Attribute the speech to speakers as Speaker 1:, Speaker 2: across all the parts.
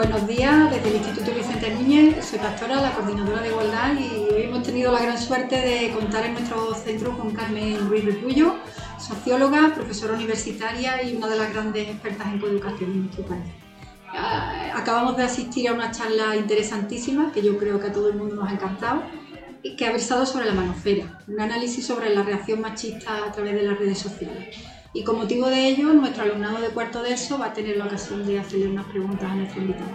Speaker 1: Buenos días, desde el Instituto Vicente Núñez, soy pastora, la coordinadora de igualdad y hoy hemos tenido la gran suerte de contar en nuestro centro con Carmen Ruiz Repullo, socióloga, profesora universitaria y una de las grandes expertas en coeducación en nuestro país. Ah, acabamos de asistir a una charla interesantísima que yo creo que a todo el mundo nos ha encantado y que ha versado sobre la manofera, un análisis sobre la reacción machista a través de las redes sociales. Y con motivo de ello, nuestro alumnado de cuarto de ESO va a tener la ocasión de hacerle unas preguntas a nuestro invitado.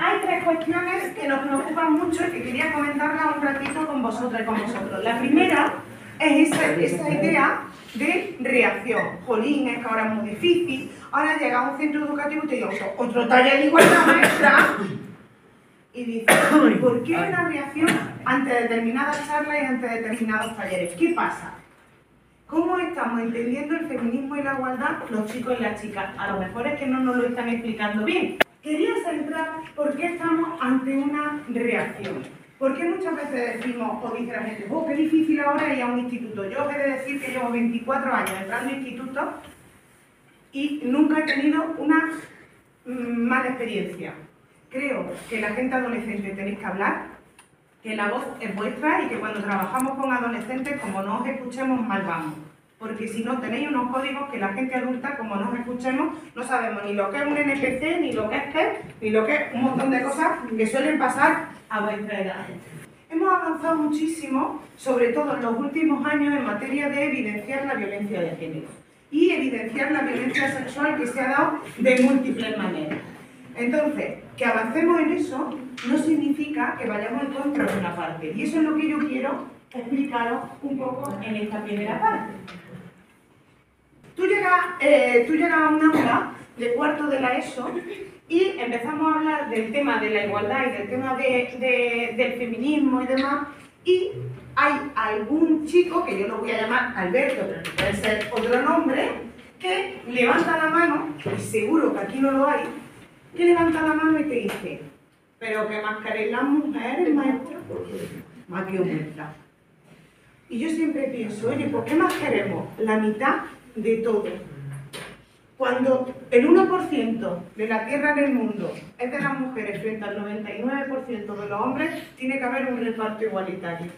Speaker 2: Hay tres cuestiones que nos preocupan mucho y que quería comentarlas un ratito con vosotros y con vosotros. La primera es esa, idea de reacción. Jolín, es que ahora es muy difícil. Ahora llega a un centro educativo y te digo, otro taller igual la maestra y dice, ¿por qué una reacción ante determinadas charlas y ante determinados talleres? ¿Qué pasa? ¿Cómo estamos entendiendo el feminismo y la igualdad los chicos y las chicas? A lo mejor es que no nos lo están explicando bien. Quería centrar por qué estamos ante una reacción. ¿Por qué muchas veces decimos, o dice la gente, oh, qué difícil ahora ir a un instituto? Yo he de decir que llevo 24 años entrando a institutos y nunca he tenido una mm, mala experiencia. Creo que la gente adolescente tenéis que hablar, que la voz es vuestra y que cuando trabajamos con adolescentes, como no os escuchemos, mal vamos. Porque si no tenéis unos códigos que la gente adulta, como no os escuchemos, no sabemos ni lo que es un NPC, ni lo que es TED, ni lo que es un montón de cosas que suelen pasar a vuestra edad. Hemos avanzado muchísimo, sobre todo en los últimos años, en materia de evidenciar la violencia de género y evidenciar la violencia sexual que se ha dado de múltiples maneras. Entonces, que avancemos en eso no significa que vayamos en contra de una parte. Y eso es lo que yo quiero explicaros un poco en esta primera parte. Tú llegas, eh, tú llegas a un aula de cuarto de la ESO y empezamos a hablar del tema de la igualdad y del tema del feminismo y demás, y hay algún chico, que yo lo voy a llamar Alberto, pero puede ser otro nombre, que levanta la mano, y seguro que aquí no lo hay, que levanta la mano y te dice, pero que más queréis las mujeres, maestra, más que humildad. Y yo siempre pienso, oye, ¿por qué más queremos la mitad de todo? Cuando el 1% de la tierra en el mundo es de las mujeres frente al 99% de los hombres, tiene que haber un reparto igualitario.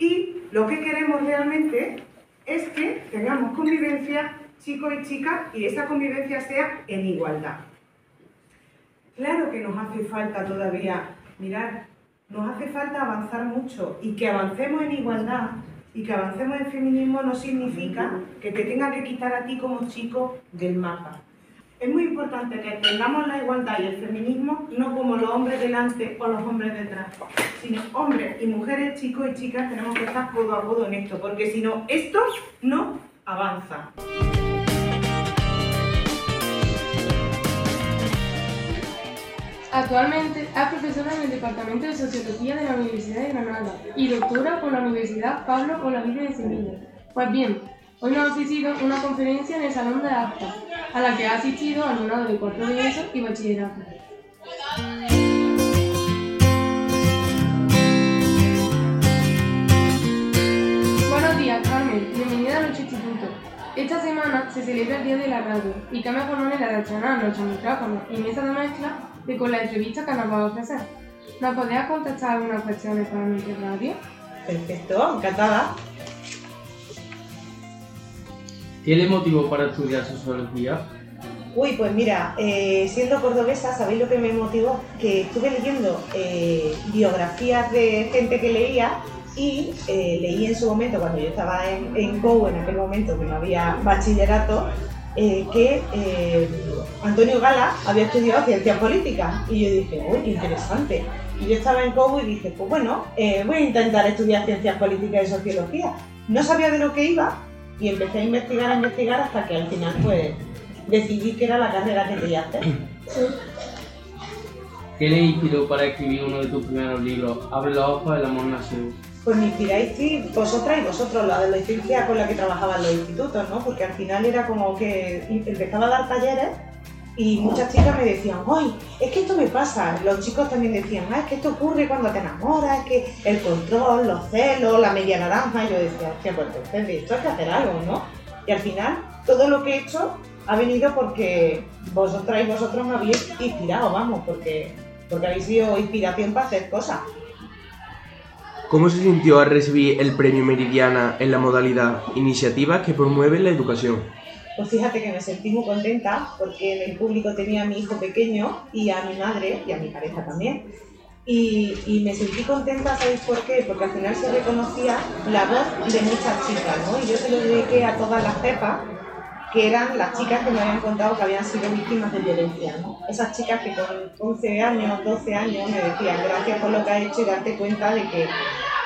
Speaker 2: Y lo que queremos realmente es que tengamos convivencia chicos y chicas y esa convivencia sea en igualdad. Claro que nos hace falta todavía, mirar, nos hace falta avanzar mucho y que avancemos en igualdad y que avancemos en feminismo no significa que te tenga que quitar a ti como chico del mapa. Es muy importante que tengamos la igualdad y el feminismo no como los hombres delante o los hombres detrás, sino hombres y mujeres, chicos y chicas tenemos que estar codo a codo en esto, porque si no, esto no avanza.
Speaker 3: Actualmente es profesora en el Departamento de Sociología de la Universidad de Granada y doctora por la Universidad Pablo Olavide de Sevilla. Pues bien, hoy nos ha asistido una conferencia en el Salón de Actas, a la que ha asistido alumnado de cuarto de ESO y bachillerato. Buenos días, Carmen. Bienvenida a nuestro instituto. Esta semana se celebra el Día de la Radio y qué mejor manera de estrenar nuestro micrófono y mesa de mezcla de con la entrevista que nos va a ofrecer. ¿Nos podrías contestar algunas cuestiones para nuestra radio?
Speaker 2: Perfecto, encantada.
Speaker 4: ¿Tiene motivo para estudiar sociología?
Speaker 2: Uy, pues mira, eh, siendo cordobesa, ¿sabéis lo que me motivó? Que estuve leyendo eh, biografías de gente que leía y eh, leí en su momento, cuando yo estaba en, en COU, en aquel momento que no había bachillerato, eh, que eh, Antonio Gala había estudiado ciencias políticas. Y yo dije, uy, qué interesante. Y yo estaba en COU y dije, pues bueno, eh, voy a intentar estudiar ciencias políticas y sociología. No sabía de lo que iba y empecé a investigar, a investigar hasta que al final pues decidí que era la carrera que quería hacer.
Speaker 4: ¿Qué le inspiró para escribir uno de tus primeros libros? Abre los ojos, el amor nació
Speaker 2: pues me inspiráis sí, vosotras y vosotros, la adolescencia con la que trabajaban los institutos, ¿no? Porque al final era como que empezaba a dar talleres y muchas chicas me decían, ¡ay! Es que esto me pasa. Los chicos también decían, ¡ah! Es que esto ocurre cuando te enamoras, es que el control, los celos, la media naranja. Y yo decía, hostia, pues entonces esto hay que hacer algo, ¿no? Y al final, todo lo que he hecho ha venido porque vosotras y vosotros me habéis inspirado, vamos, porque, porque habéis sido inspiración para hacer cosas.
Speaker 5: ¿Cómo se sintió al recibir el premio Meridiana en la modalidad Iniciativas que promueven la educación?
Speaker 2: Pues fíjate que me sentí muy contenta porque en el público tenía a mi hijo pequeño y a mi madre y a mi pareja también. Y, y me sentí contenta, ¿sabéis por qué? Porque al final se reconocía la voz de muchas chicas, ¿no? Y yo se lo dediqué a todas las cepas, que eran las chicas que me habían contado que habían sido víctimas de violencia, ¿no? Esas chicas que con 11 años, 12 años me decían gracias por lo que has hecho y darte cuenta de que,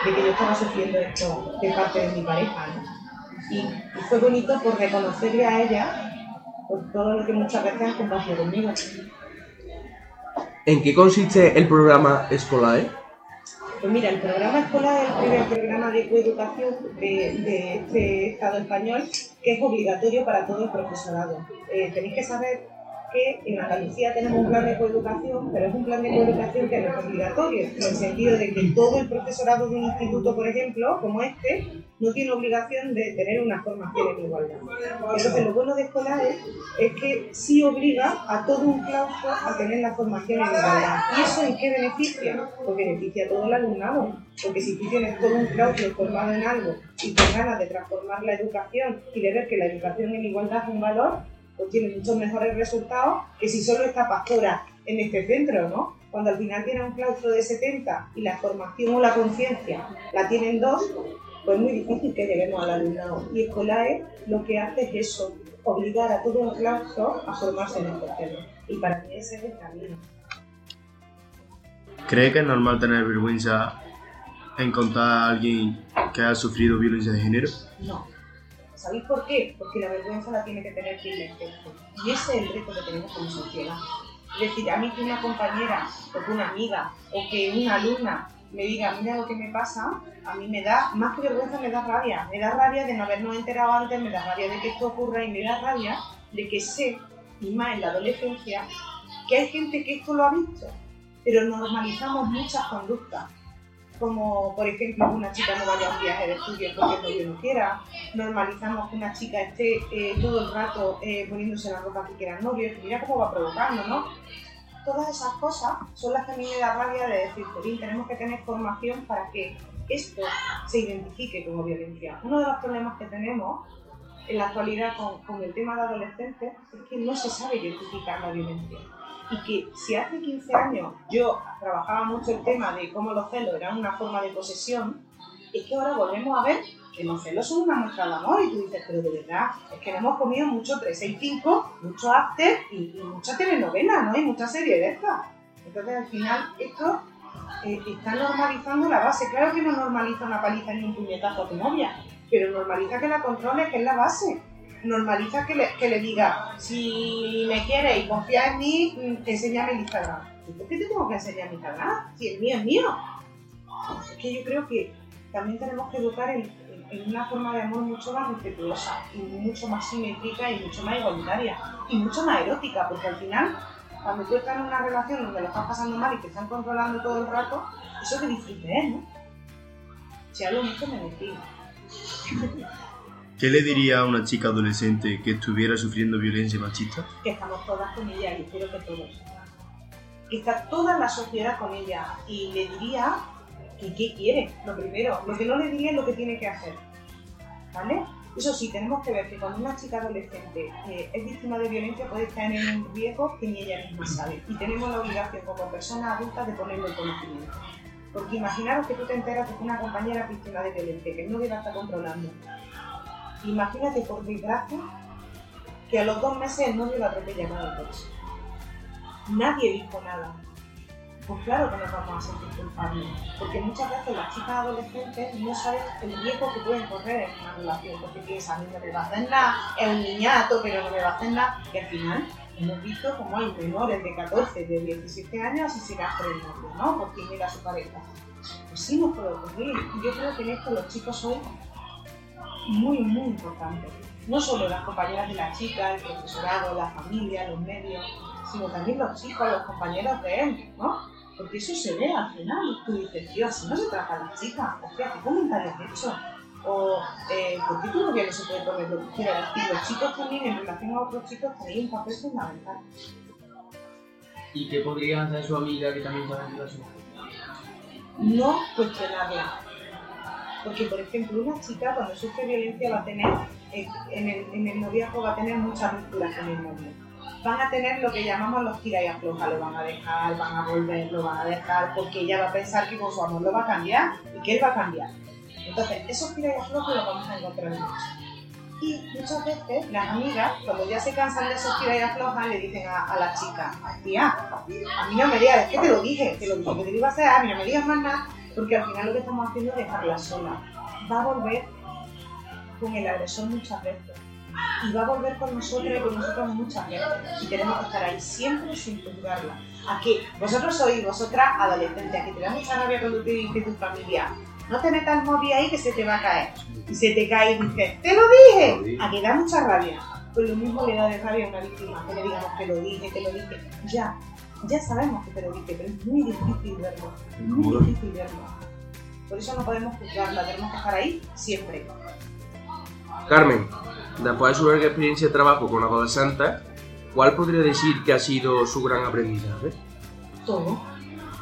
Speaker 2: de que yo estaba sufriendo esto de parte de mi pareja, ¿no? Y, y fue bonito por reconocerle a ella por todo lo que muchas veces han compartido conmigo.
Speaker 5: ¿En qué consiste el programa Escolae?
Speaker 2: Pues mira, el programa escolar es el primer programa de coeducación de, de este Estado español que es obligatorio para todo el profesorado. Eh, tenéis que saber que en Andalucía tenemos un plan de coeducación, pero es un plan de coeducación que no es obligatorio, en el sentido de que todo el profesorado de un instituto, por ejemplo, como este, no tiene obligación de tener una formación en igualdad. Entonces, lo bueno de escolares es que sí obliga a todo un claustro a tener la formación en igualdad. ¿Y eso en qué beneficia? Pues beneficia a todo el alumnado. Porque si tú tienes todo un claustro formado en algo y con ganas de transformar la educación y de ver que la educación en igualdad es un valor, pues tiene muchos mejores resultados que si solo está pastora en este centro, ¿no? Cuando al final tiene un claustro de 70 y la formación o la conciencia la tienen dos, pues es muy difícil que lleguemos al alumnado. Y Escolae lo que hace es eso, obligar a todo un claustro a formarse en este tema. Y para mí ese es el camino.
Speaker 6: ¿Cree que es normal tener vergüenza en contar a alguien que ha sufrido violencia de género?
Speaker 2: No. ¿Sabéis por qué? Porque la vergüenza la tiene que tener quien le ejerce. Y ese es el reto que tenemos como sociedad. Es decir, a mí que una compañera, o que una amiga, o que una alumna me diga, mira lo que me pasa, a mí me da, más que vergüenza, me da rabia. Me da rabia de no habernos enterado antes, me da rabia de que esto ocurra y me da rabia de que sé, y más en la adolescencia, que hay gente que esto lo ha visto, pero normalizamos muchas conductas como por ejemplo que una chica no vaya a un viaje de estudio porque el novio no quiera, normalizamos que una chica esté eh, todo el rato eh, poniéndose la ropa que quiera el novio, y mira cómo va provocando, ¿no? Todas esas cosas son las que me da rabia de decir, Jolín, tenemos que tener formación para que esto se identifique como violencia. Uno de los problemas que tenemos en la actualidad con, con el tema de adolescentes es que no se sabe identificar la violencia y que si hace 15 años yo trabajaba mucho el tema de cómo los celos eran una forma de posesión, es que ahora volvemos a ver que los celos son una muestra de amor y tú dices, pero de verdad, es que hemos comido mucho 365, mucho after y, y mucha telenovela, ¿no? Y muchas series de estas. Entonces al final esto eh, está normalizando la base. Claro que no normaliza una paliza ni un puñetazo a tu novia, pero normaliza que la controles, que es la base normaliza que le, que le diga, si me quieres y confías en mí, mm, enséñame el Instagram. ¿Y por qué te tengo que enseñar mi Instagram? Si el mío es mío. Es que yo creo que también tenemos que educar en, una forma de amor mucho más respetuosa y mucho más simétrica y mucho más igualitaria y mucho más erótica, porque al final, cuando tú estás en una relación donde lo estás pasando mal y te están controlando todo el rato, eso que disfrute es, ¿no? Si hablo mucho me despido.
Speaker 6: ¿Qué le diría a una chica adolescente que estuviera sufriendo violencia machista?
Speaker 2: que estamos todas con ella y espero que todos. Que está toda la sociedad con ella y le diría que qué quiere, lo primero. Lo que no le diría es lo que tiene que hacer. ¿Vale? Eso sí, tenemos que ver que cuando una chica adolescente eh, es víctima de violencia puede estar en un riesgo que ni ella misma sabe. Y tenemos la obligación como personas adultas de ponerlo en conocimiento. Porque imaginaros que tú te enteras de que una compañera es víctima de violencia, que el novio la está controlando. Imagínate por desgracia que a los dos meses el novio la atropella con el coche. Nadie dijo nada. Pues claro que nos vamos a sentir culpables, porque muchas veces las chicas adolescentes no saben el riesgo que pueden correr en una relación, porque piensan, a mí no me va a hacer nada, es un niñato, pero no me va a hacer nada, y al final hemos visto como hay menores de 14, de 17 años y se por el novio, ¿no? Por quien era su pareja. Pues sí nos puede ocurrir, yo creo que en esto los chicos son muy, muy importantes. No solo las compañeras de la chica, el profesorado, la familia, los medios, sino también los chicos, los compañeros de él, ¿no? Porque eso se ve al final. Tú dices, tío, así no se trata a las chicas. Hostia, ¿qué comentarios has hecho? o eh, porque tú no se puede poner lo que quiera los chicos también en relación a otros chicos tenéis un papel fundamental.
Speaker 4: ¿Y qué podrías hacer su amiga que también está en situación?
Speaker 2: No cuestionarla. Porque, por ejemplo, una chica cuando sufre violencia va a tener, eh, en, el, en el noviazgo va a tener muchas rupturas con el novio. Van a tener lo que llamamos los tira y afloja, lo van a dejar, van a volver, lo van a dejar, porque ella va a pensar que con su amor lo va a cambiar y que él va a cambiar. Entonces, esos tira y afloja los vamos a encontrar mucho. Y muchas veces las amigas, cuando ya se cansan de esos tira y afloja, le dicen a, a la chica, tía, a mí no me digas, es que te lo dije, te lo dije que te lo iba a hacer, a mí no me digas más nada, porque al final lo que estamos haciendo es dejarla sola. Va a volver con el agresor muchas veces. Y va a volver con nosotros y con nosotros muchas veces. Y tenemos que estar ahí siempre sin juzgarla. Aquí, vosotros sois, vosotras adolescentes, a que te da mucha rabia cuando te dice tu familia, no te metas el móvil ahí que se te va a caer. Y se te cae y dices, ¡te lo dije! A que da mucha rabia. Pues lo mismo le da de rabia a una víctima, que le digamos, te lo dije, te lo dije. Ya, ya sabemos que te lo dije, pero es muy difícil verlo. Es muy difícil verlo. Por eso no podemos juzgarla, tenemos que estar ahí siempre.
Speaker 5: Carmen, después de su larga experiencia de trabajo con adolescentes, ¿cuál podría decir que ha sido su gran aprendizaje?
Speaker 2: Todo.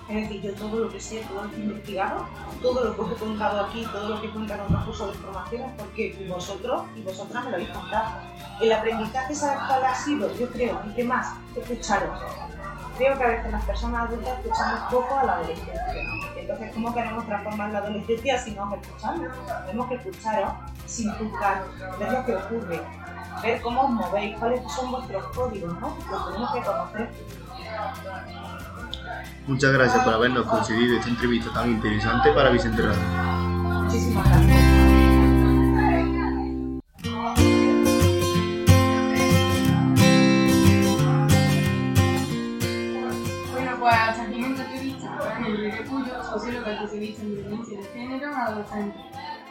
Speaker 2: Es decir, yo todo lo que sé, todo lo que he investigado, todo lo que os he contado aquí, todo lo que cuentan otros cursos de formación, es porque vosotros y vosotras me lo habéis contado. El aprendizaje, ¿sabes cuál ha sido? Yo creo, y qué más, escucharos. Creo que a veces las personas adultas escuchamos poco a la adolescencia. Entonces, ¿cómo queremos transformar la adolescencia si no os escuchamos? Tenemos que escucharos sin juzgar, ver lo que ocurre, ver cómo os movéis, cuáles son vuestros códigos, ¿no? Los tenemos que conocer.
Speaker 6: Muchas gracias por habernos concedido esta entrevista tan interesante para Vicente Radio.
Speaker 2: Muchísimas gracias.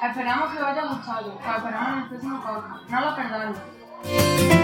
Speaker 3: Esperamos que os haya gustado. Os esperamos en el próximo podcast. No lo perdáis.